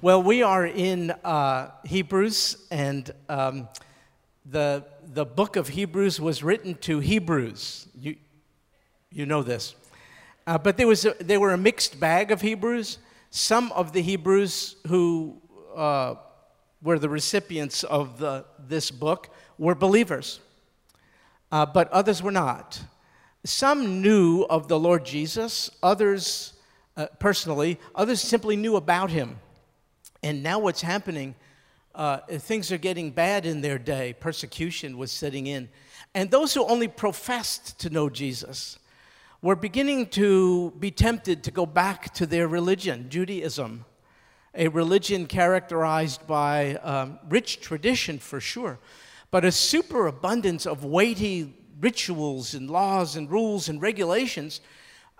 Well, we are in uh, Hebrews, and um, the, the book of Hebrews was written to Hebrews. You, you know this. Uh, but there, was a, there were a mixed bag of Hebrews. Some of the Hebrews who uh, were the recipients of the, this book were believers, uh, but others were not. Some knew of the Lord Jesus, others uh, personally, others simply knew about him. And now what's happening, uh, things are getting bad in their day. Persecution was setting in. And those who only professed to know Jesus were beginning to be tempted to go back to their religion, Judaism, a religion characterized by um, rich tradition for sure, but a superabundance of weighty rituals and laws and rules and regulations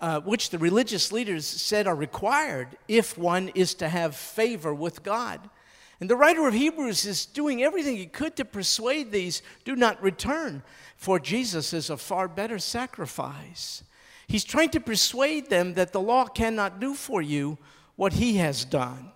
uh, which the religious leaders said are required if one is to have favor with God. And the writer of Hebrews is doing everything he could to persuade these do not return, for Jesus is a far better sacrifice. He's trying to persuade them that the law cannot do for you what he has done.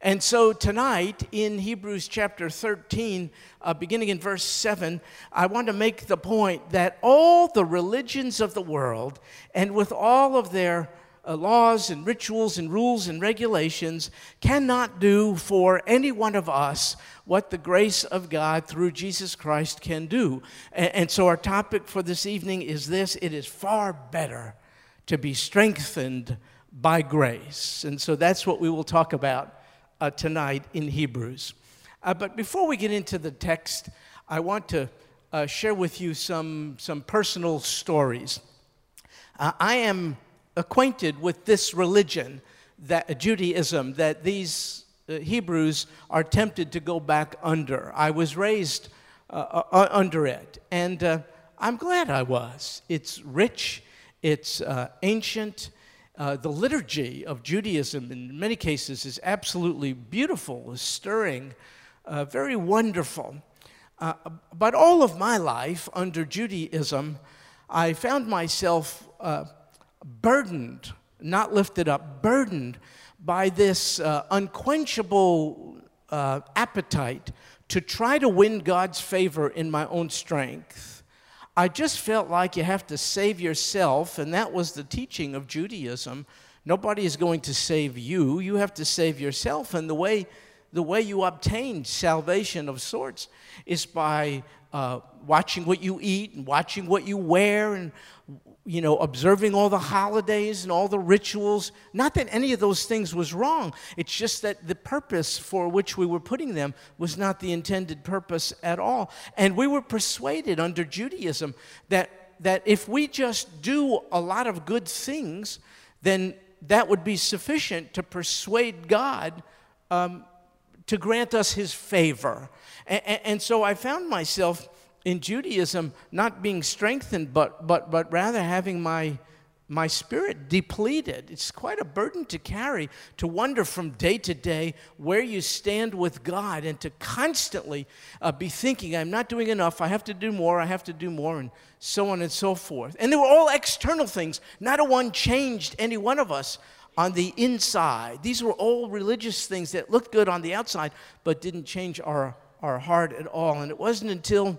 And so tonight in Hebrews chapter 13, uh, beginning in verse 7, I want to make the point that all the religions of the world, and with all of their uh, laws and rituals and rules and regulations, cannot do for any one of us what the grace of God through Jesus Christ can do. And, and so our topic for this evening is this it is far better to be strengthened by grace. And so that's what we will talk about uh, tonight in Hebrews. Uh, but before we get into the text, I want to uh, share with you some, some personal stories. Uh, I am acquainted with this religion, that Judaism, that these uh, Hebrews are tempted to go back under. I was raised uh, under it, and I'm glad I was. It's rich, it's ancient, uh, the liturgy of Judaism, in many cases, is absolutely beautiful, is stirring, uh, very wonderful. Uh, but all of my life under Judaism, I found myself uh, burdened, not lifted up, burdened by this uh, unquenchable appetite to try to win God's favor in my own strength. I just felt like you have to save yourself, and that was the teaching of Judaism. Nobody is going to save you, you have to save yourself. And the way, the way you obtain salvation of sorts is by uh, watching what you eat and watching what you wear and you know, observing all the holidays and all the rituals. Not that any of those things was wrong. It's just that the purpose for which we were putting them was not the intended purpose at all. And we were persuaded under Judaism that, that if we just do a lot of good things, then that would be sufficient to persuade God um, to grant us his favor. And, and so I found myself in Judaism not being strengthened, but, but, but rather having my, my spirit depleted. It's quite a burden to carry to wonder from day to day where you stand with God and to constantly uh, be thinking, I'm not doing enough, I have to do more, I have to do more, and so on and so forth. And they were all external things. Not a one changed any one of us on the inside. These were all religious things that looked good on the outside, but didn't change our, our heart at all. And it wasn't until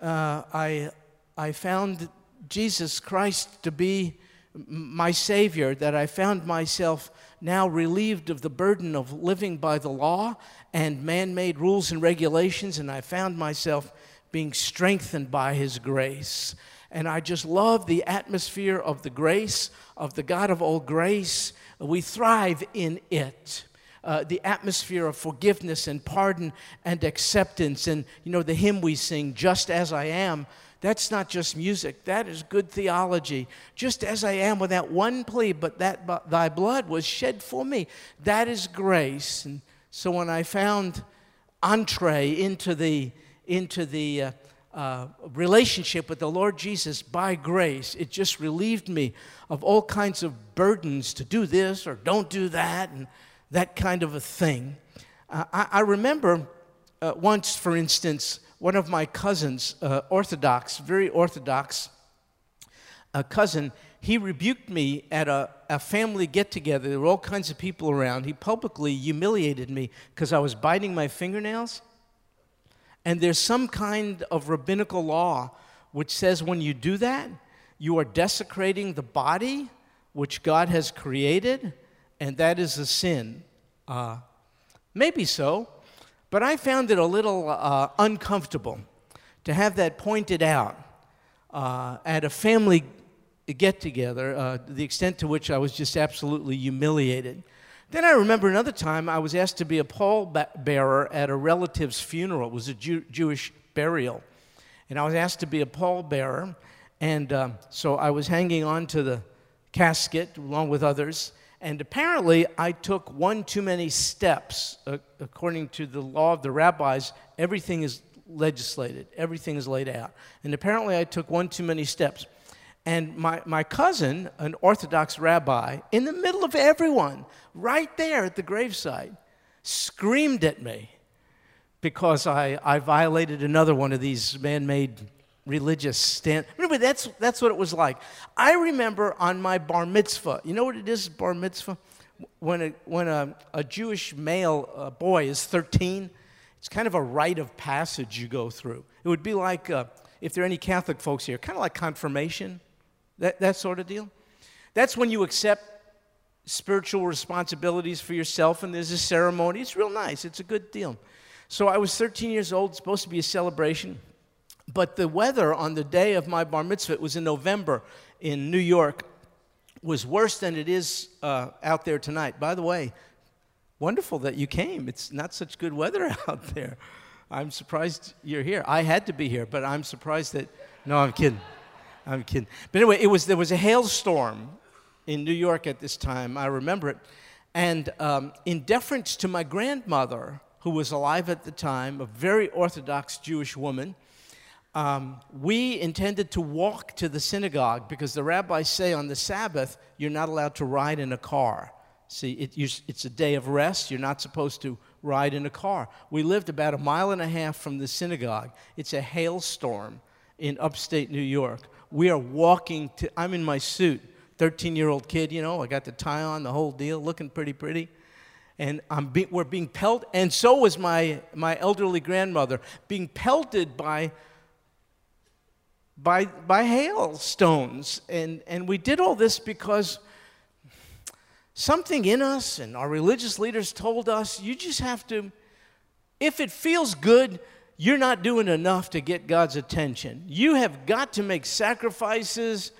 uh, I, I found Jesus Christ to be my Savior, that I found myself now relieved of the burden of living by the law and man made rules and regulations, and I found myself being strengthened by His grace. And I just love the atmosphere of the grace of the God of all grace. We thrive in it uh, the atmosphere of forgiveness and pardon and acceptance. And, you know, the hymn we sing, Just As I Am, that's not just music, that is good theology. Just as I am with that one plea, but that thy blood was shed for me, that is grace. And so when I found entree into the, into the uh, uh, relationship with the Lord Jesus by grace, it just relieved me of all kinds of burdens to do this or don't do that. And that kind of a thing. Uh, I, I, remember uh, once, for instance, one of my cousins, uh, Orthodox, very Orthodox, a cousin, he rebuked me at a, a family get together. There were all kinds of people around. He publicly humiliated me because I was biting my fingernails. And there's some kind of rabbinical law which says when you do that, you are desecrating the body which God has created, and that is a sin. Uh, maybe so, but I found it a little uh, uncomfortable to have that pointed out uh, at a family get together, uh, the extent to which I was just absolutely humiliated. Then I remember another time I was asked to be a pallbearer at a relative's funeral. It was a Jew- Jewish burial. And I was asked to be a pallbearer. And uh, so I was hanging on to the casket along with others. And apparently, I took one too many steps. Uh, according to the law of the rabbis, everything is legislated, everything is laid out. And apparently, I took one too many steps. And my, my cousin, an Orthodox rabbi, in the middle of everyone, right there at the graveside, screamed at me because I, I violated another one of these man made religious stand. Remember, that's, that's what it was like. I remember on my bar mitzvah, you know what it is, bar mitzvah? When a, when a, a Jewish male uh, boy is 13, it's kind of a rite of passage you go through. It would be like, uh, if there are any Catholic folks here, kind of like confirmation that, that sort of deal. That's when you accept spiritual responsibilities for yourself, and there's a ceremony. It's real nice, it's a good deal. So I was 13 years old, supposed to be a celebration. But the weather on the day of my bar mitzvah, it was in November in New York, was worse than it is uh, out there tonight. By the way, wonderful that you came. It's not such good weather out there. I'm surprised you're here. I had to be here, but I'm surprised that. No, I'm kidding. I'm kidding. But anyway, it was, there was a hailstorm in New York at this time. I remember it. And um, in deference to my grandmother, who was alive at the time, a very Orthodox Jewish woman, um, we intended to walk to the synagogue because the rabbis say on the Sabbath you're not allowed to ride in a car. See, it, it's a day of rest. You're not supposed to ride in a car. We lived about a mile and a half from the synagogue. It's a hailstorm in upstate New York we are walking to, I'm in my suit, 13 year old kid, you know, I got the tie on, the whole deal, looking pretty pretty. And be, we're being pelted, and so was my, my elderly grandmother, being pelted by, by, by hailstones. And, and we did all this because something in us and our religious leaders told us you just have to, if it feels good, you're not doing enough to get God's attention. You have got to make sacrifices.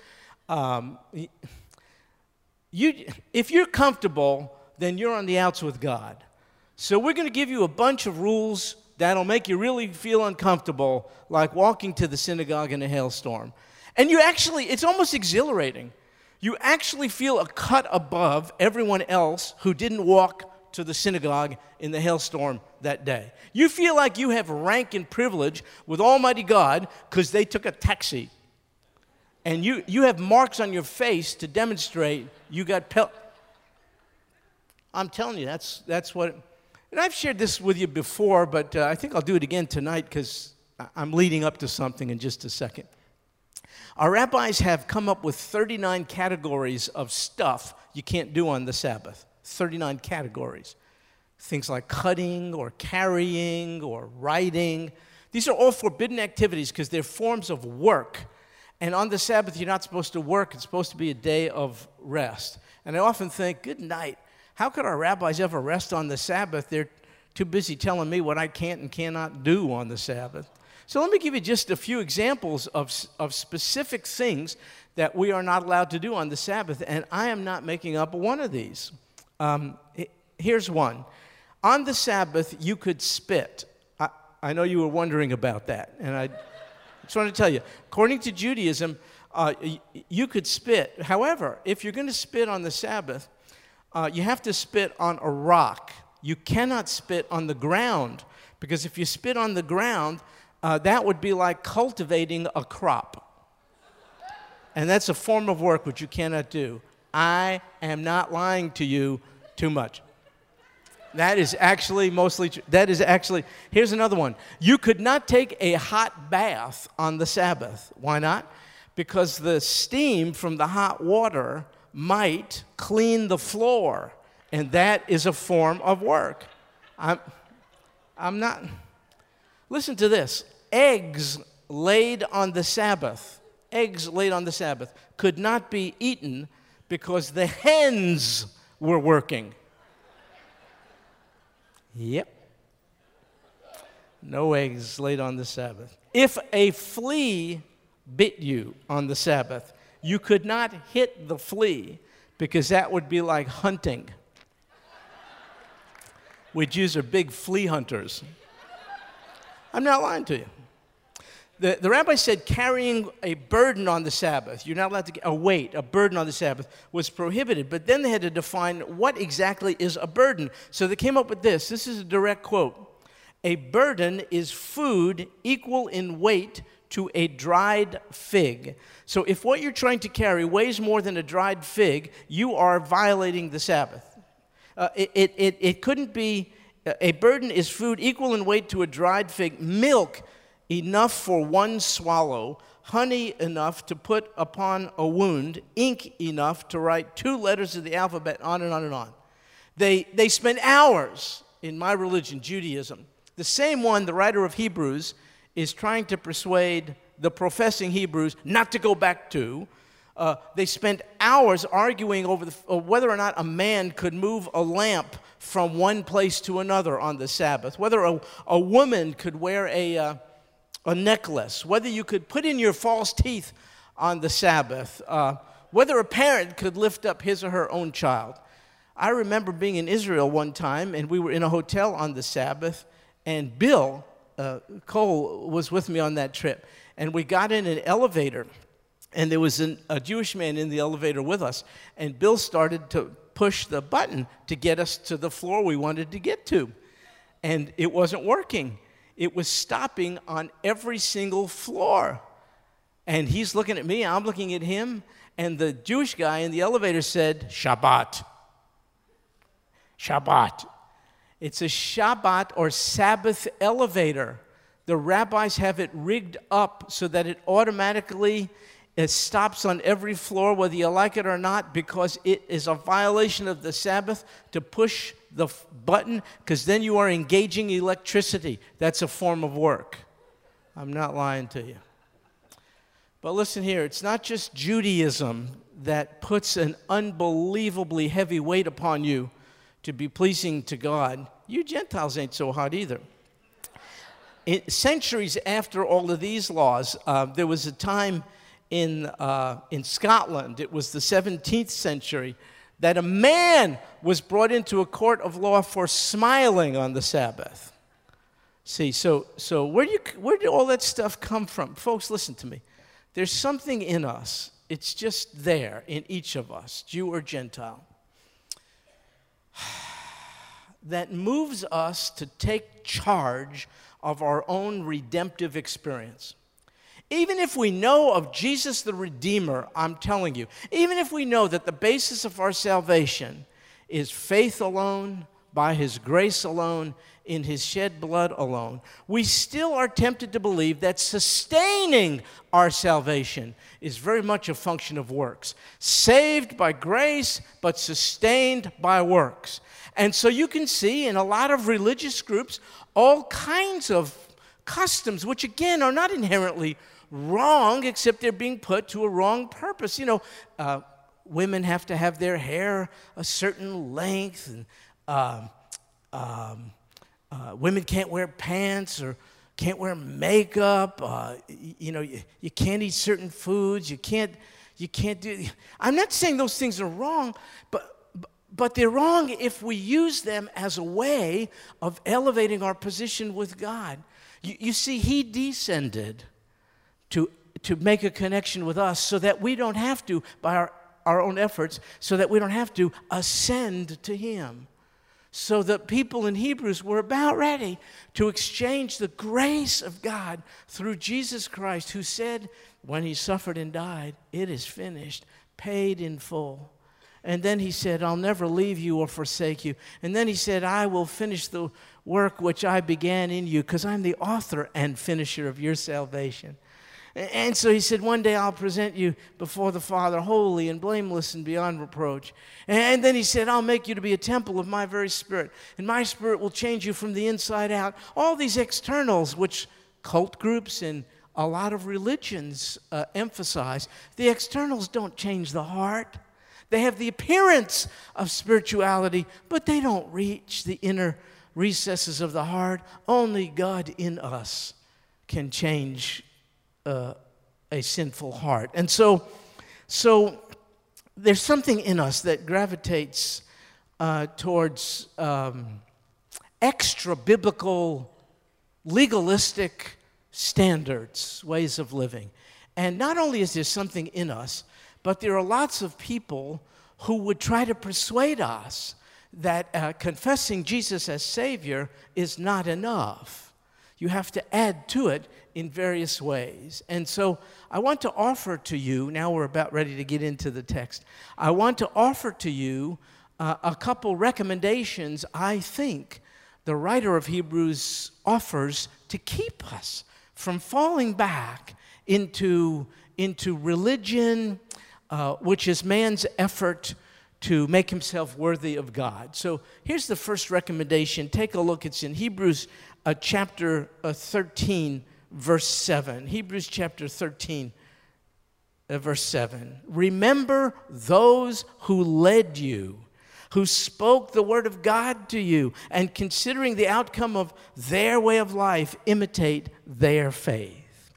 Um, you, if you're comfortable, then you're on the outs with God. So we're going to give you a bunch of rules that'll make you really feel uncomfortable, like walking to the synagogue in a hailstorm. And you actually, it's almost exhilarating. You actually feel a cut above everyone else who didn't walk to the synagogue in the hailstorm that day. You feel like you have rank and privilege with Almighty God because they took a taxi. And you, you have marks on your face to demonstrate you got pel. I'm telling you, that's, that's what. And I've shared this with you before, but uh, I think I'll do it again tonight because I'm leading up to something in just a second. Our rabbis have come up with 39 categories of stuff you can't do on the Sabbath. 39 categories. Things like cutting or carrying or writing. These are all forbidden activities because they're forms of work. And on the Sabbath, you're not supposed to work, it's supposed to be a day of rest. And I often think, good night. How could our rabbis ever rest on the Sabbath? They're too busy telling me what I can't and cannot do on the Sabbath. So let me give you just a few examples of, of specific things that we are not allowed to do on the Sabbath. And I am not making up one of these. Um, here's one. On the Sabbath, you could spit. I, I know you were wondering about that, and I just want to tell you according to Judaism, uh, you could spit. However, if you're going to spit on the Sabbath, uh, you have to spit on a rock. You cannot spit on the ground because if you spit on the ground, uh, that would be like cultivating a crop. And that's a form of work which you cannot do. I am not lying to you too much. That is actually mostly true. That is actually, here's another one. You could not take a hot bath on the Sabbath. Why not? because the steam from the hot water might clean the floor, and that is a form of work. I'm, I'm not. Listen to this eggs laid on the Sabbath, eggs laid on the Sabbath, could not be eaten because the hens were working. Yep. No eggs laid on the Sabbath. If a flea bit you on the Sabbath, you could not hit the flea because that would be like hunting. We Jews are big flea hunters. I'm not lying to you. The, the rabbi said carrying a burden on the Sabbath, you're not allowed to get a weight, a burden on the Sabbath, was prohibited. But then they had to define what exactly is a burden. So they came up with this. This is a direct quote A burden is food equal in weight to a dried fig. So if what you're trying to carry weighs more than a dried fig, you are violating the Sabbath. Uh, it, it, it, it couldn't be, a burden is food equal in weight to a dried fig, milk enough for one swallow, honey enough to put upon a wound, ink enough to write two letters of the alphabet, on and on and on. They, they spent hours in my religion, Judaism, the same one the writer of Hebrews is trying to persuade the professing Hebrews not to go back to. Uh, they spent hours arguing over the, uh, whether or not a man could move a lamp from one place to another on the Sabbath, whether a, a woman could wear a, uh, a necklace, whether you could put in your false teeth on the Sabbath, uh, whether a parent could lift up his or her own child. I remember being in Israel one time, and we were in a hotel on the Sabbath, and Bill uh, Cole was with me on that trip, and we got in an elevator, and there was an, a Jewish man in the elevator with us, and Bill started to push the button to get us to the floor we wanted to get to, and it wasn't working. It was stopping on every single floor. And he's looking at me, I'm looking at him, and the Jewish guy in the elevator said, Shabbat. Shabbat. It's a Shabbat or Sabbath elevator. The rabbis have it rigged up so that it automatically it stops on every floor, whether you like it or not, because it is a violation of the Sabbath to push the button, because then you are engaging electricity. That's a form of work. I'm not lying to you. But listen here, it's not just Judaism that puts an unbelievably heavy weight upon you to be pleasing to God, you Gentiles ain't so hot either. Centuries after all of these laws, uh, there was a time in, uh, in Scotland, it was the 17th century, that a man was brought into a court of law for smiling on the Sabbath. See, so, so where, do you, where did all that stuff come from? Folks, listen to me. There's something in us, it's just there in each of us, Jew or Gentile that moves us to take charge of our own redemptive experience. Even if we know of Jesus the Redeemer, I'm telling you, even if we know that the basis of our salvation is faith alone, by His grace alone, in His shed blood alone, we still are tempted to believe that sustaining our salvation is very much a function of works. Saved by grace, but sustained by works. And so you can see in a lot of religious groups all kinds of customs, which again are not inherently wrong, except they're being put to a wrong purpose. You know, uh, women have to have their hair a certain length, and um, um, uh, women can't wear pants or can't wear makeup. Uh, you know, you, you can't eat certain foods. You can't. You can't do. I'm not saying those things are wrong, but but they're wrong if we use them as a way of elevating our position with God. You, you, see, He descended to, to make a connection with us so that we don't have to, by our, our own efforts, so that we don't have to ascend to Him. So the people in Hebrews were about ready to exchange the grace of God through Jesus Christ, who said, when He suffered and died, It is finished, paid in full. And then he said, I'll never leave you or forsake you. And then he said, I will finish the work which I began in you because I'm the author and finisher of your salvation. And so he said, One day I'll present you before the Father, holy and blameless and beyond reproach. And then he said, I'll make you to be a temple of my very spirit, and my spirit will change you from the inside out. All these externals, which cult groups and a lot of religions uh, emphasize, the externals don't change the heart. They have the appearance of spirituality, but they don't reach the inner recesses of the heart. Only God in us can change uh, a sinful heart. And so, so there's something in us that gravitates uh, towards um, extra biblical, legalistic standards, ways of living. And not only is there something in us, but there are lots of people who would try to persuade us that uh, confessing Jesus as Savior is not enough. You have to add to it in various ways. And so I want to offer to you, now we're about ready to get into the text, I want to offer to you uh, a couple recommendations I think the writer of Hebrews offers to keep us from falling back into, into religion, uh, which is man's effort to make himself worthy of God. So here's the first recommendation. Take a look. It's in Hebrews uh, chapter uh, 13, verse 7. Hebrews chapter 13, uh, verse 7. Remember those who led you, who spoke the word of God to you, and considering the outcome of their way of life, imitate their faith.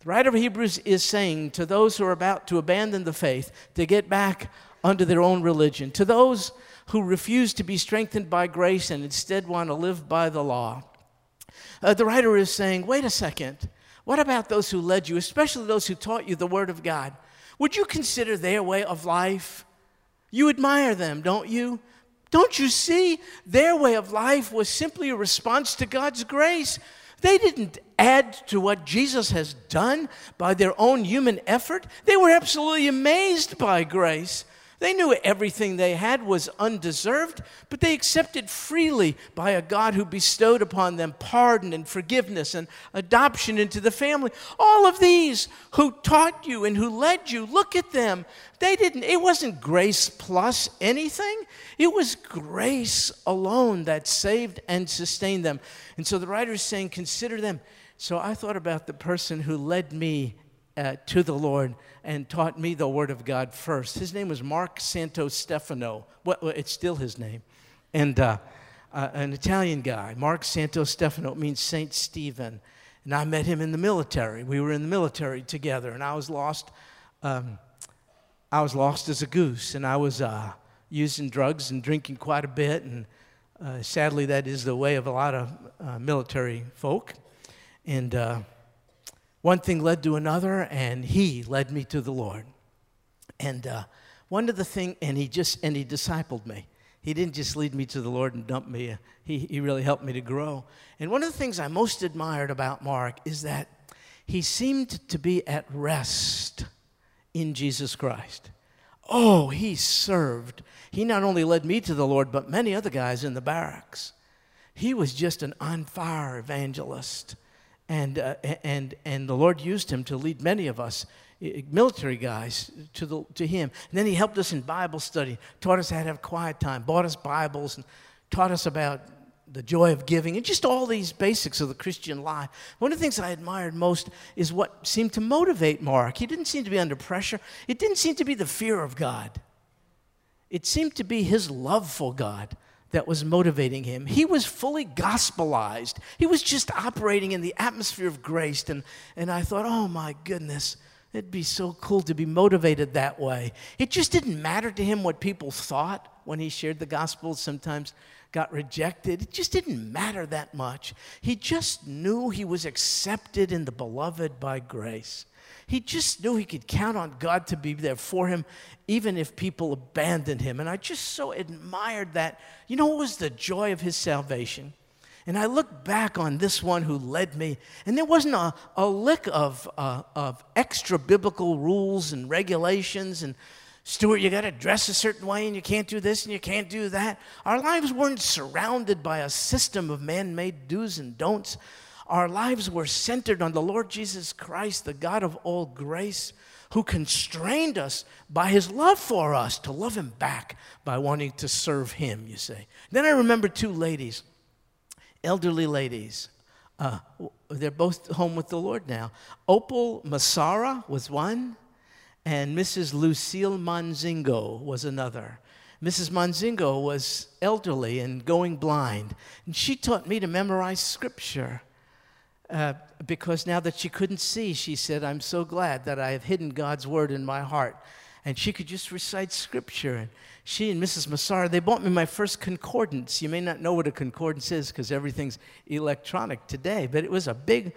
The writer of Hebrews is saying to those who are about to abandon the faith, to get back under their own religion, to those who refuse to be strengthened by grace and instead want to live by the law, uh, the writer is saying, wait a second. What about those who led you, especially those who taught you the Word of God? Would you consider their way of life? You admire them, don't you? Don't you see? Their way of life was simply a response to God's grace. They didn't add to what Jesus has done by their own human effort. They were absolutely amazed by grace. They knew everything they had was undeserved, but they accepted freely by a God who bestowed upon them pardon and forgiveness and adoption into the family. All of these who taught you and who led you, look at them. They didn't, it wasn't grace plus anything, it was grace alone that saved and sustained them. And so the writer is saying, consider them. So I thought about the person who led me uh, to the Lord and taught me the Word of God first. His name was Mark Santo Stefano. Well, it's still his name. And uh, uh, an Italian guy, Mark Santo Stefano, means Saint Stephen. And I met him in the military. We were in the military together, and I was lost. Um, I was lost as a goose, and I was uh, using drugs and drinking quite a bit. And uh, sadly, that is the way of a lot of uh, military folk. And one thing led to another, and he led me to the Lord. And uh, one of the things, and he just, and he discipled me. He didn't just lead me to the Lord and dump me. He, he really helped me to grow. And one of the things I most admired about Mark is that he seemed to be at rest in Jesus Christ. Oh, he served. He not only led me to the Lord, but many other guys in the barracks. He was just an on fire evangelist. And, uh, and, and the Lord used him to lead many of us, military guys, to, the, to him. And then he helped us in Bible study, taught us how to have quiet time, bought us Bibles, and taught us about the joy of giving, and just all these basics of the Christian life. One of the things I admired most is what seemed to motivate Mark. He didn't seem to be under pressure, it didn't seem to be the fear of God, it seemed to be his love for God that was motivating him. He was fully gospelized. He was just operating in the atmosphere of grace. And, and I thought, oh my goodness, it'd be so cool to be motivated that way. It just didn't matter to him what people thought when he shared the gospel, sometimes got rejected. It just didn't matter that much. He just knew he was accepted in the beloved by grace. He just knew he could count on God to be there for him, even if people abandoned him. And I just so admired that. You know what was the joy of his salvation? And I look back on this one who led me, and there wasn't a, a lick of, uh, of extra biblical rules and regulations and Stuart, you got to dress a certain way, and you can't do this and you can't do that. Our lives weren't surrounded by a system of man made do's and don'ts. Our lives were centered on the Lord Jesus Christ, the God of all grace, who constrained us by his love for us to love him back by wanting to serve him, you say. Then I remember two ladies, elderly ladies. Uh, they're both home with the Lord now. Opal Masara was one, and Mrs. Lucille Manzingo was another. Mrs. Manzingo was elderly and going blind, and she taught me to memorize scripture. Uh, because now that she couldn't see, she said, I'm so glad that I have hidden God's word in my heart. And she could just recite scripture. And she and Mrs. Massara, they bought me my first concordance. You may not know what a concordance is because everything's electronic today, but it was a big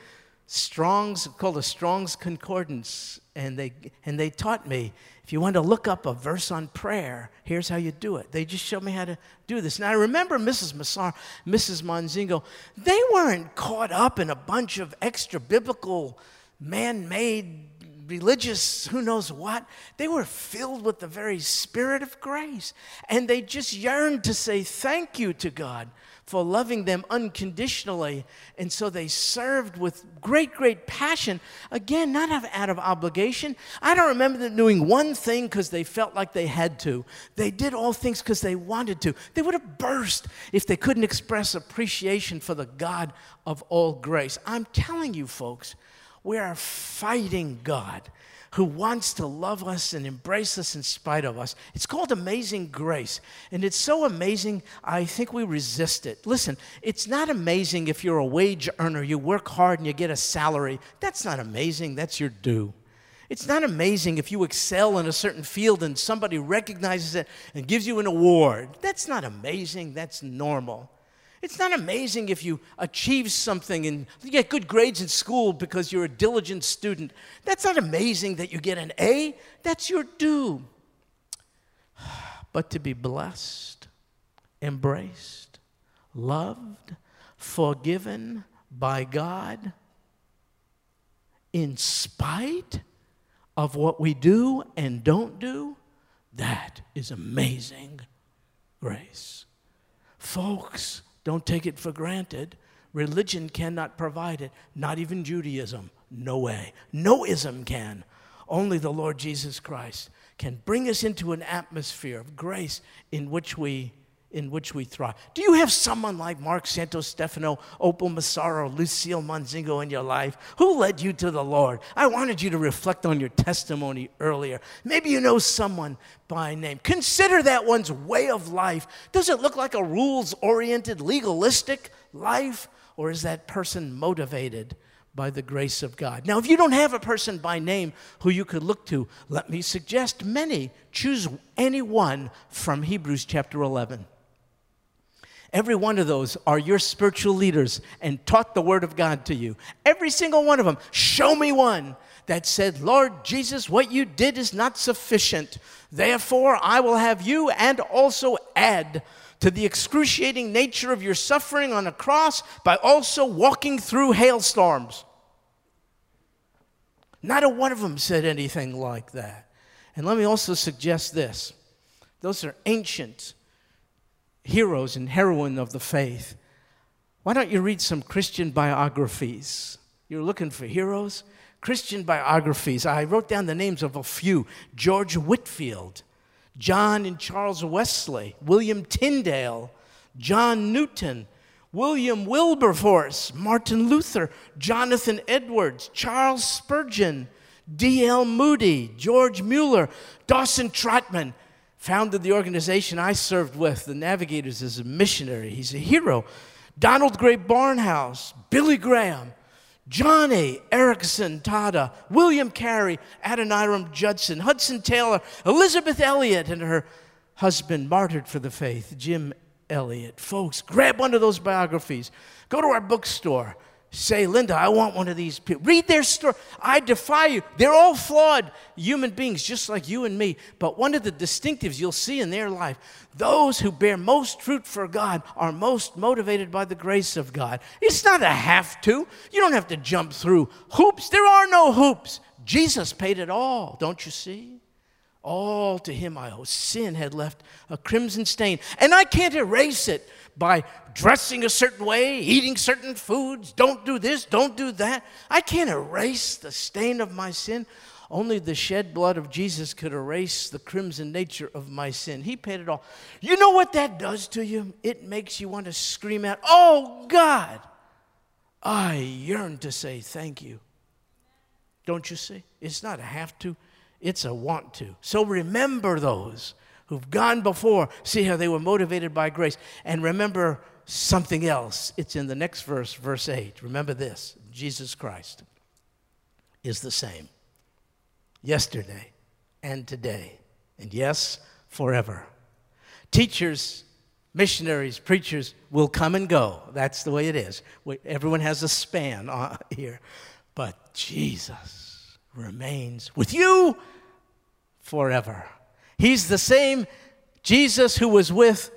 Strong's called a Strong's Concordance, and they and they taught me if you want to look up a verse on prayer, here's how you do it. They just showed me how to do this. Now I remember Mrs. Massar, Mrs. Monzingo, they weren't caught up in a bunch of extra biblical, man-made religious, who knows what. They were filled with the very spirit of grace. And they just yearned to say thank you to God for loving them unconditionally. And so they served with great, great passion. Again, not out of obligation. I don't remember them doing one thing because they felt like they had to. They did all things because they wanted to. They would have burst if they couldn't express appreciation for the God of all grace. I'm telling you, folks, we are fighting God who wants to love us and embrace us in spite of us. It's called amazing grace. And it's so amazing, I think we resist it. Listen, it's not amazing if you're a wage earner, you work hard and you get a salary. That's not amazing, that's your due. It's not amazing if you excel in a certain field and somebody recognizes it and gives you an award. That's not amazing, that's normal. It's not amazing if you achieve something and you get good grades in school because you're a diligent student. That's not amazing that you get an A. That's your due. But to be blessed, embraced, loved, forgiven by God, in spite of what we do and don't do, that is amazing grace. Folks, don't take it for granted. Religion cannot provide it, not even Judaism. No way. No ism can. Only the Lord Jesus Christ can bring us into an atmosphere of grace in which we in which we thrive. Do you have someone like Mark Santos Stefano, Opal Massaro, Lucille Monzingo in your life? Who led you to the Lord? I wanted you to reflect on your testimony earlier. Maybe you know someone by name. Consider that one's way of life. Does it look like a rules oriented, legalistic life? Or is that person motivated by the grace of God. Now, if you don't have a person by name who you could look to, let me suggest many. Choose any one from Hebrews chapter 11. Every one of those are your spiritual leaders and taught the Word of God to you. Every single one of them. Show me one that said, Lord Jesus, what you did is not sufficient. Therefore, I will have you and also add to the excruciating nature of your suffering on a cross by also walking through hailstorms. Not a one of them said anything like that. And let me also suggest this those are ancient heroes and heroine of the faith. Why don't you read some Christian biographies? You're looking for heroes? Christian biographies. I wrote down the names of a few George Whitefield, John and Charles Wesley, William Tyndale, John Newton, William Wilberforce, Martin Luther, Jonathan Edwards, Charles Spurgeon, D.L. Moody, George Mueller, Dawson Trotman, founded the organization I served with, the Navigators, as a missionary. He's a hero. Donald Grey Barnhouse, Billy Graham, Joni Eareckson Tada, William Carey, Adoniram Judson, Hudson Taylor, Elisabeth Elliot, and her husband martyred for the faith, Jim Elliot. Folks, grab one of those biographies. Go to our bookstore say, Linda, I want one of these people. Read their story. I defy you. They're all flawed human beings, just like you and me. But one of the distinctives you'll see in their life those who bear most fruit for God are most motivated by the grace of God. It's not a have to. You don't have to jump through hoops. There are no hoops. Jesus paid it all, don't you see? All to him I owe. Sin had left a crimson stain, and I can't erase it by dressing a certain way, eating certain foods, don't do this, don't do that. I can't erase the stain of my sin. Only the shed blood of Jesus could erase the crimson nature of my sin. He paid it all. You know what that does to you? It makes you want to scream out, Oh God, I yearn to say thank you. Don't you see? It's not a have to, it's a want to. So remember those who've gone before. See how they were motivated by grace. And remember something else. It's in the next verse, verse 8. Remember this Jesus Christ is the same yesterday and today, and yes, forever. Teachers, missionaries, preachers will come and go. That's the way it is. Everyone has a span uh, here. But Jesus remains with you forever. He's the same Jesus who was with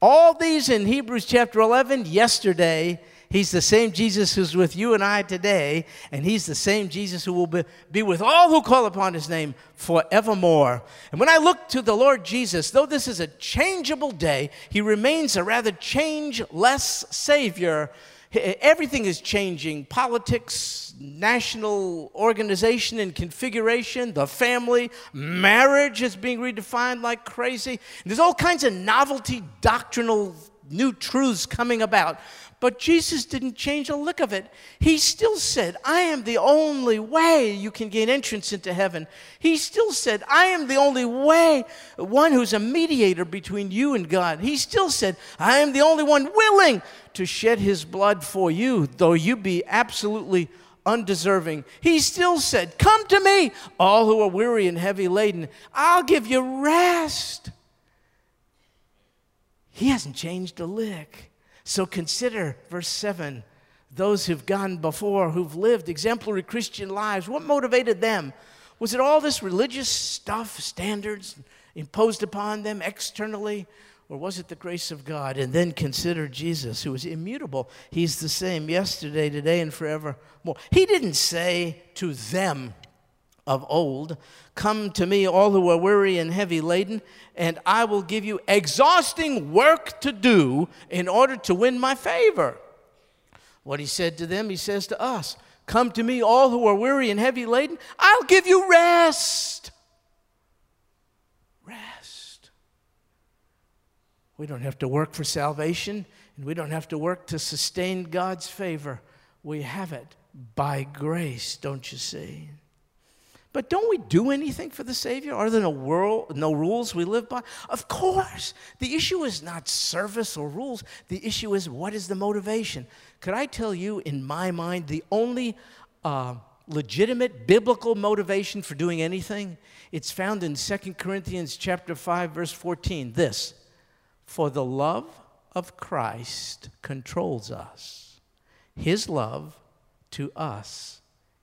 all these in Hebrews chapter 11 yesterday. He's the same Jesus who's with you and I today, and He's the same Jesus who will be, be with all who call upon His name forevermore. And when I look to the Lord Jesus, though this is a changeable day, He remains a rather changeless Savior Everything is changing politics, national organization and configuration, the family, marriage is being redefined like crazy. There's all kinds of novelty, doctrinal new truths coming about. But Jesus didn't change a lick of it. He still said, I am the only way you can gain entrance into heaven. He still said, I am the only way, one who's a mediator between you and God. He still said, I am the only one willing to shed his blood for you, though you be absolutely undeserving. He still said, Come to me, all who are weary and heavy laden. I'll give you rest. He hasn't changed a lick. So consider verse 7 those who've gone before, who've lived exemplary Christian lives. What motivated them? Was it all this religious stuff, standards imposed upon them externally? Or was it the grace of God? And then consider Jesus, who is immutable. He's the same yesterday, today, and forevermore. He didn't say to them of old, Come to me, all who are weary and heavy laden, and I will give you exhausting work to do in order to win my favor. What he said to them, he says to us Come to me, all who are weary and heavy laden, I'll give you rest. Rest. We don't have to work for salvation, and we don't have to work to sustain God's favor. We have it by grace, don't you see? But don't we do anything for the Savior? Are there no, world, no rules we live by? Of course. The issue is not service or rules. The issue is what is the motivation? Could I tell you, in my mind, the only uh, legitimate biblical motivation for doing anything? It's found in 2 Corinthians chapter 5, verse 14. This, for the love of Christ controls us. His love to us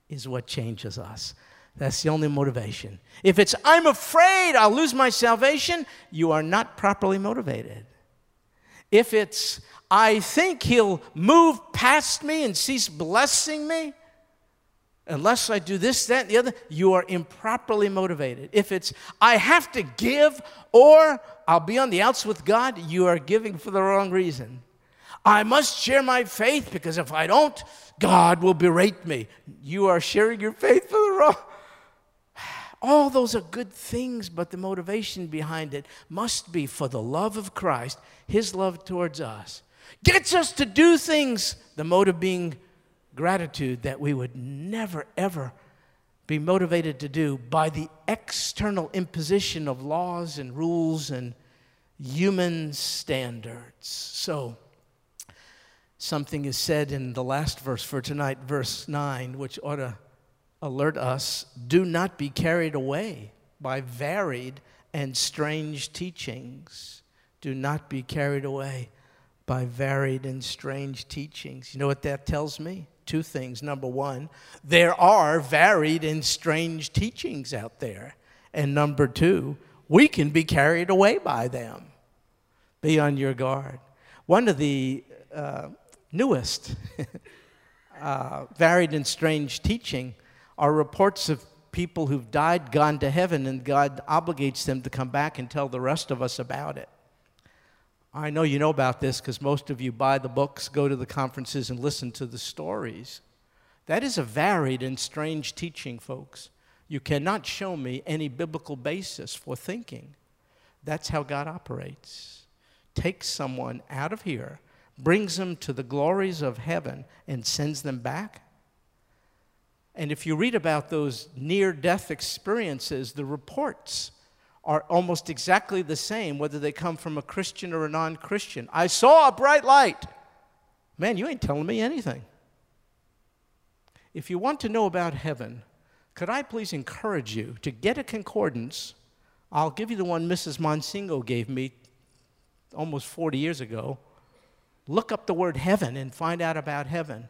is what changes us. That's the only motivation. If it's, I'm afraid I'll lose my salvation, you are not properly motivated. If it's, I think he'll move past me and cease blessing me, unless I do this, that, and the other, you are improperly motivated. If it's, I have to give or I'll be on the outs with God, you are giving for the wrong reason. I must share my faith because if I don't, God will berate me. You are sharing your faith for the wrong. All those are good things, but the motivation behind it must be for the love of Christ, His love towards us. Gets us to do things, the motive being gratitude that we would never, ever be motivated to do by the external imposition of laws and rules and human standards. So, something is said in the last verse for tonight, verse 9, which ought to alert us do not be carried away by varied and strange teachings. Do not be carried away by varied and strange teachings. You know what that tells me? Two things. Number one, there are varied and strange teachings out there. And number two, we can be carried away by them. Be on your guard. One of the uh, newest uh, varied and strange teaching are reports of people who've died, gone to heaven, and God obligates them to come back and tell the rest of us about it. I know you know about this because most of you buy the books, go to the conferences, and listen to the stories. That is a varied and strange teaching, folks. You cannot show me any biblical basis for thinking. That's how God operates. Takes someone out of here, brings them to the glories of heaven, and sends them back. And if you read about those near death experiences, the reports are almost exactly the same, whether they come from a Christian or a non Christian. I saw a bright light. Man, you ain't telling me anything. If you want to know about heaven, could I please encourage you to get a concordance? I'll give you the one Mrs. Monsingo gave me almost 40 years ago. Look up the word heaven and find out about heaven.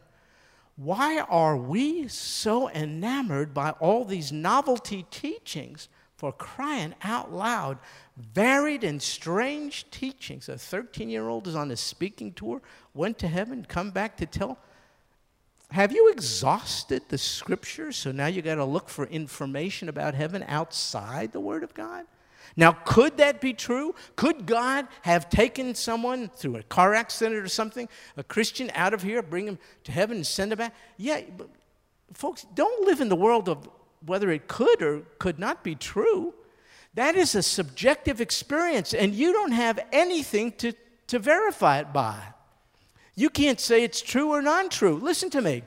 Why are we so enamored by all these novelty teachings? for crying out loud, varied and strange teachings. A 13 year old is on a speaking tour, went to heaven, come back to tell. Have you exhausted the scriptures? So now you got to look for information about heaven outside the Word of God? Now, could that be true? Could God have taken someone through a car accident or something, a Christian out of here, bring him to heaven and send him back? Yeah, but folks, don't live in the world of whether it could or could not be true. That is a subjective experience, and you don't have anything to, to verify it by. You can't say it's true or non true. Listen to me.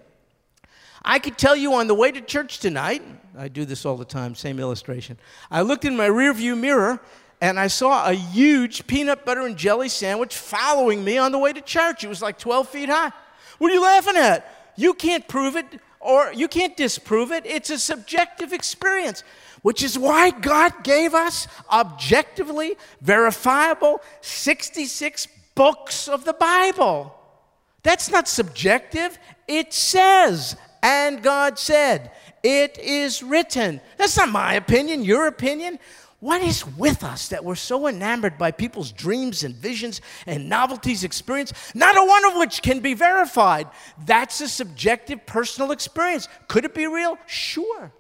I could tell you on the way to church tonight, I do this all the time, same illustration. I looked in my rearview mirror and I saw a huge peanut butter and jelly sandwich following me on the way to church. It was like 12 feet high. What are you laughing at? You can't prove it or you can't disprove it. It's a subjective experience, which is why God gave us objectively verifiable 66 books of the Bible. That's not subjective. It says, and God said, it is written. That's not my opinion, your opinion. What is with us that we're so enamored by people's dreams and visions and novelties experience, not a one of which can be verified? That's a subjective personal experience. Could it be real? Sure.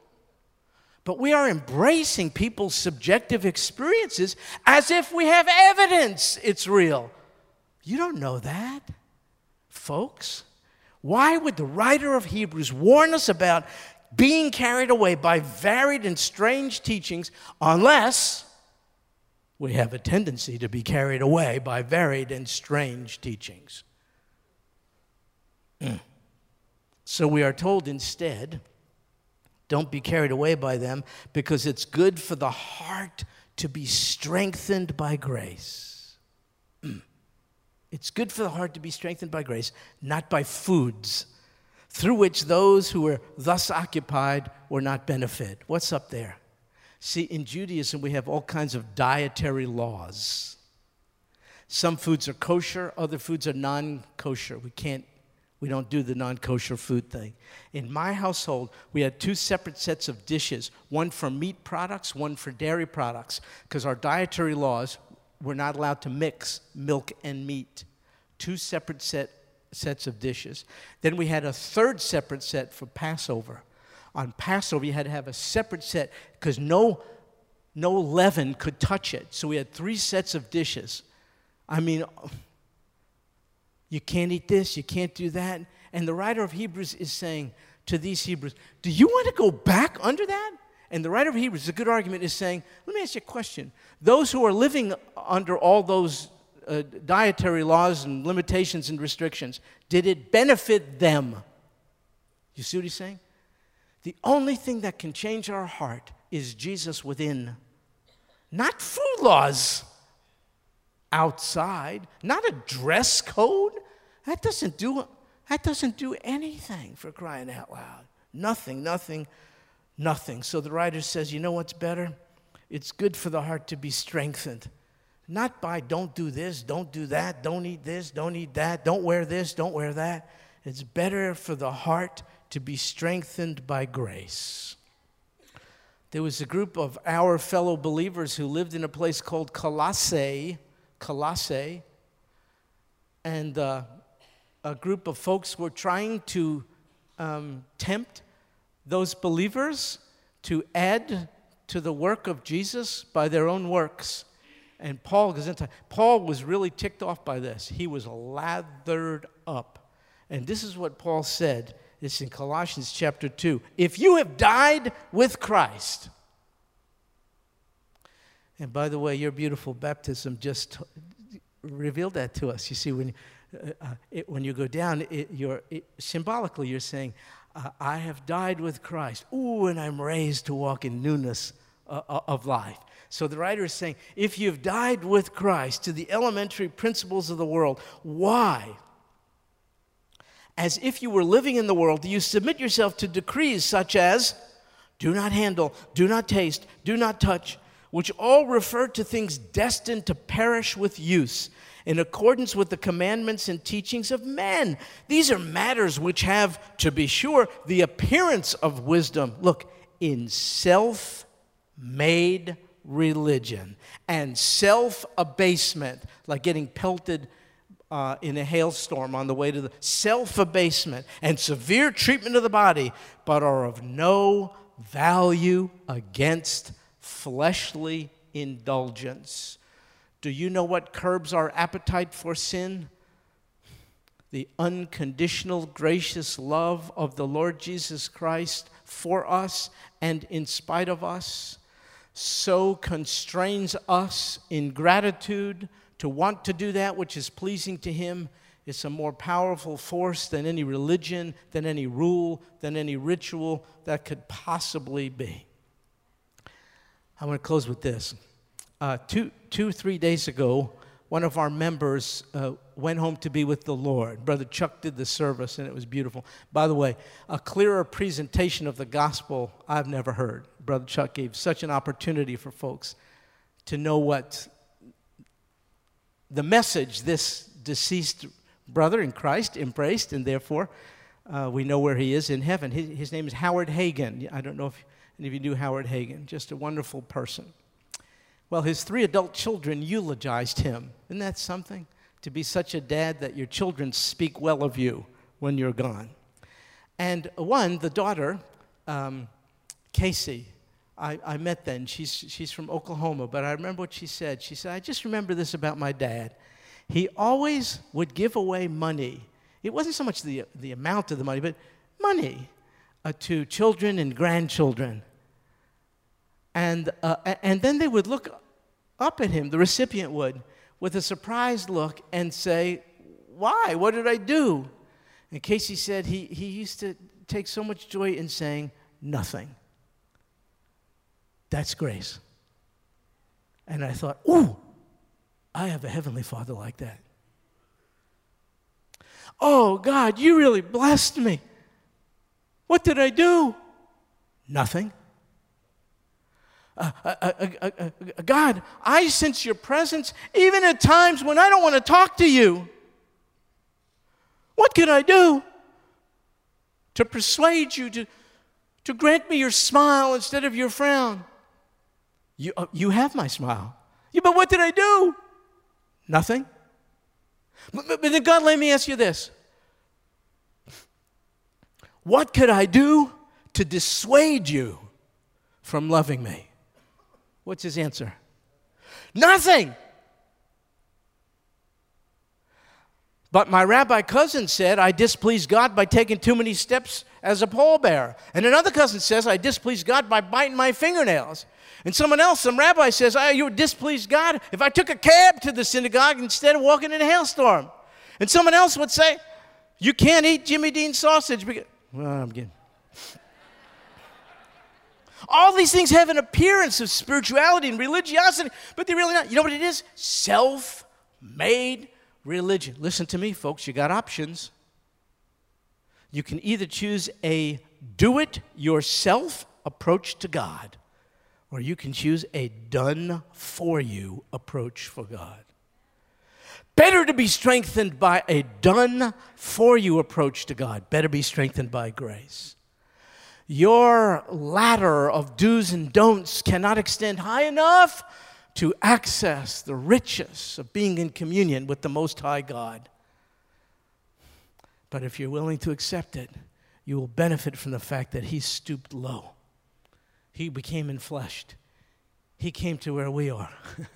But we are embracing people's subjective experiences as if we have evidence it's real. You don't know that, folks. Why would the writer of Hebrews warn us about being carried away by varied and strange teachings unless we have a tendency to be carried away by varied and strange teachings. Mm. So we are told instead, don't be carried away by them because it's good for the heart to be strengthened by grace. It's good for the heart to be strengthened by grace, not by foods through which those who were thus occupied were not benefit. What's up there? See, in Judaism, we have all kinds of dietary laws. Some foods are kosher, other foods are non kosher. We can't, we don't do the non kosher food thing. In my household, we had two separate sets of dishes one for meat products, one for dairy products, because our dietary laws were not allowed to mix milk and meat. Two separate set sets of dishes. Then we had a third separate set for Passover. On Passover, you had to have a separate set because no, no leaven could touch it. So we had three sets of dishes. I mean, you can't eat this, you can't do that. And the writer of Hebrews is saying to these Hebrews, Do you want to go back under that? And the writer of Hebrews, a good argument, is saying, Let me ask you a question. Those who are living under all those uh, dietary laws and limitations and restrictions? Did it benefit them? You see what he's saying? The only thing that can change our heart is Jesus within, not food laws outside, not a dress code. That doesn't do, that doesn't do anything for crying out loud. Nothing, nothing, nothing. So the writer says, you know what's better? It's good for the heart to be strengthened. Not by don't do this, don't do that, don't eat this, don't eat that, don't wear this, don't wear that. It's better for the heart to be strengthened by grace. There was a group of our fellow believers who lived in a place called Colossae, Colossae, and uh, a group of folks were trying to um, tempt those believers to add to the work of Jesus by their own works. And Paul goes into Paul was really ticked off by this. He was lathered up. And this is what Paul said. It's in Colossians chapter 2. If you have died with Christ, and by the way, your beautiful baptism just revealed that to us. You see, when, uh, uh, it, when you go down, it, you're, it, symbolically, you're saying, uh, I have died with Christ. Ooh, and I'm raised to walk in newness uh, uh, of life. So the writer is saying, if you've died with Christ to the elementary principles of the world, why? As if you were living in the world, do you submit yourself to decrees such as do not handle, do not taste, do not touch, which all refer to things destined to perish with use in accordance with the commandments and teachings of men. These are matters which have, to be sure, the appearance of wisdom. Look, in self made religion and self abasement, like getting pelted uh, in a hailstorm on the way to the self abasement and severe treatment of the body, but are of no value against fleshly indulgence. Do you know what curbs our appetite for sin? The unconditional, gracious love of the Lord Jesus Christ for us and in spite of us so constrains us in gratitude to want to do that which is pleasing to Him. It's a more powerful force than any religion, than any rule, than any ritual that could possibly be. I want to close with this. Uh, two, two, three days ago, one of our members uh, went home to be with the Lord. Brother Chuck did the service, and it was beautiful. By the way, a clearer presentation of the gospel I've never heard. Brother Chuck gave such an opportunity for folks to know what the message this deceased brother in Christ embraced, and therefore uh, we know where he is in heaven. His, his name is Howard Hagin. I don't know if any of you knew Howard Hagin, just a wonderful person. Well, his three adult children eulogized him. Isn't that something? To be such a dad that your children speak well of you when you're gone. And one, the daughter, um, Casey, I, I met then. She's, she's from Oklahoma, but I remember what she said. She said, I just remember this about my dad. He always would give away money. It wasn't so much the, the amount of the money, but money uh, to children and grandchildren. And, uh, and then they would look up at him, the recipient would, with a surprised look and say, Why? What did I do? And Casey said he, he used to take so much joy in saying, Nothing. That's grace. And I thought, Ooh, I have a heavenly father like that. Oh, God, you really blessed me. What did I do? Nothing. Uh uh uh, uh, uh, uh, God, I sense your presence even at times when I don't want to talk to you. What can I do to persuade you to, to grant me your smile instead of your frown? You, you have my smile. Yeah, but what did I do? Nothing. But, but, but then, God, let me ask you this What could I do to dissuade you from loving me? What's his answer? Nothing. But my rabbi cousin said I displeased God by taking too many steps as a pallbearer. And another cousin says I displeased God by biting my fingernails. And someone else, some rabbi says, oh, you displeased God if I took a cab to the synagogue instead of walking in a hailstorm. And someone else would say, you can't eat Jimmy Dean sausage because, well, I'm getting. All these things have an appearance of spirituality and religiosity, but they're really not. You know what it is? Self made religion. Listen to me, folks, you got options. You can either choose a do it yourself approach to God, or you can choose a done for you approach for God. Better to be strengthened by a done for you approach to God. Better be strengthened by grace. Your ladder of do's and don'ts cannot extend high enough to access the riches of being in communion with the Most High God. But if you're willing to accept it, you will benefit from the fact that He stooped low He became enfleshed. He came to where we are.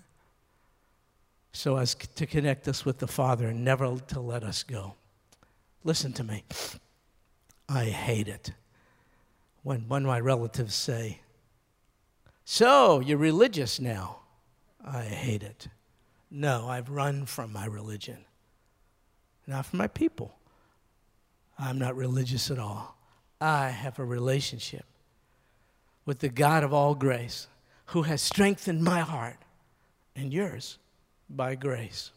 so as to connect us with the Father and never to let us go. Listen to me. I hate it when one of my relatives say, So, you're religious now. I hate it. No, I've run from my religion, not from my people. I'm not religious at all. I have a relationship with the God of all grace who has strengthened my heart and yours by grace.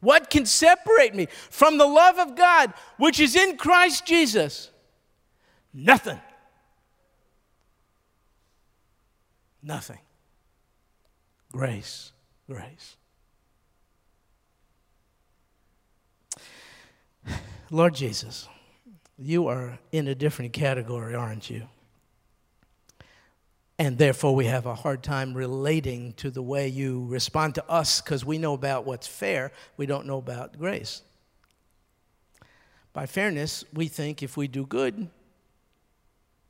What can separate me from the love of God which is in Christ Jesus? Nothing. Nothing. Grace, grace. Lord Jesus, you are in a different category, aren't you? And therefore, we have a hard time relating to the way you respond to us because we know about what's fair, we don't know about grace. By fairness, we think if we do good,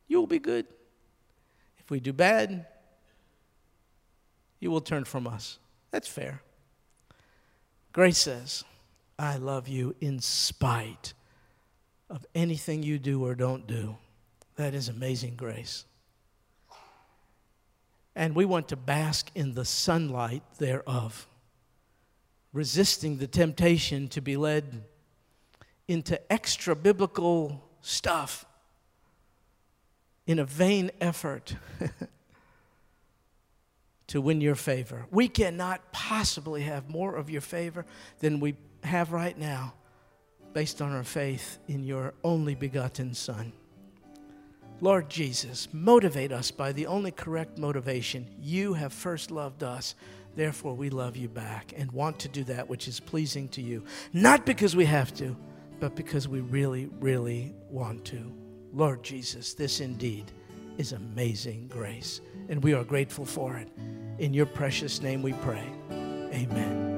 you will be good. If we do bad, you will turn from us. That's fair. Grace says, I love you in spite of anything you do or don't do. That is amazing grace. And we want to bask in the sunlight thereof, resisting the temptation to be led into extra biblical stuff in a vain effort to win your favor. We cannot possibly have more of your favor than we have right now based on our faith in your only begotten Son. Lord Jesus, motivate us by the only correct motivation. You have first loved us. Therefore, we love you back and want to do that which is pleasing to you. Not because we have to, but because we really, really want to. Lord Jesus, this indeed is amazing grace, and we are grateful for it. In your precious name we pray. Amen.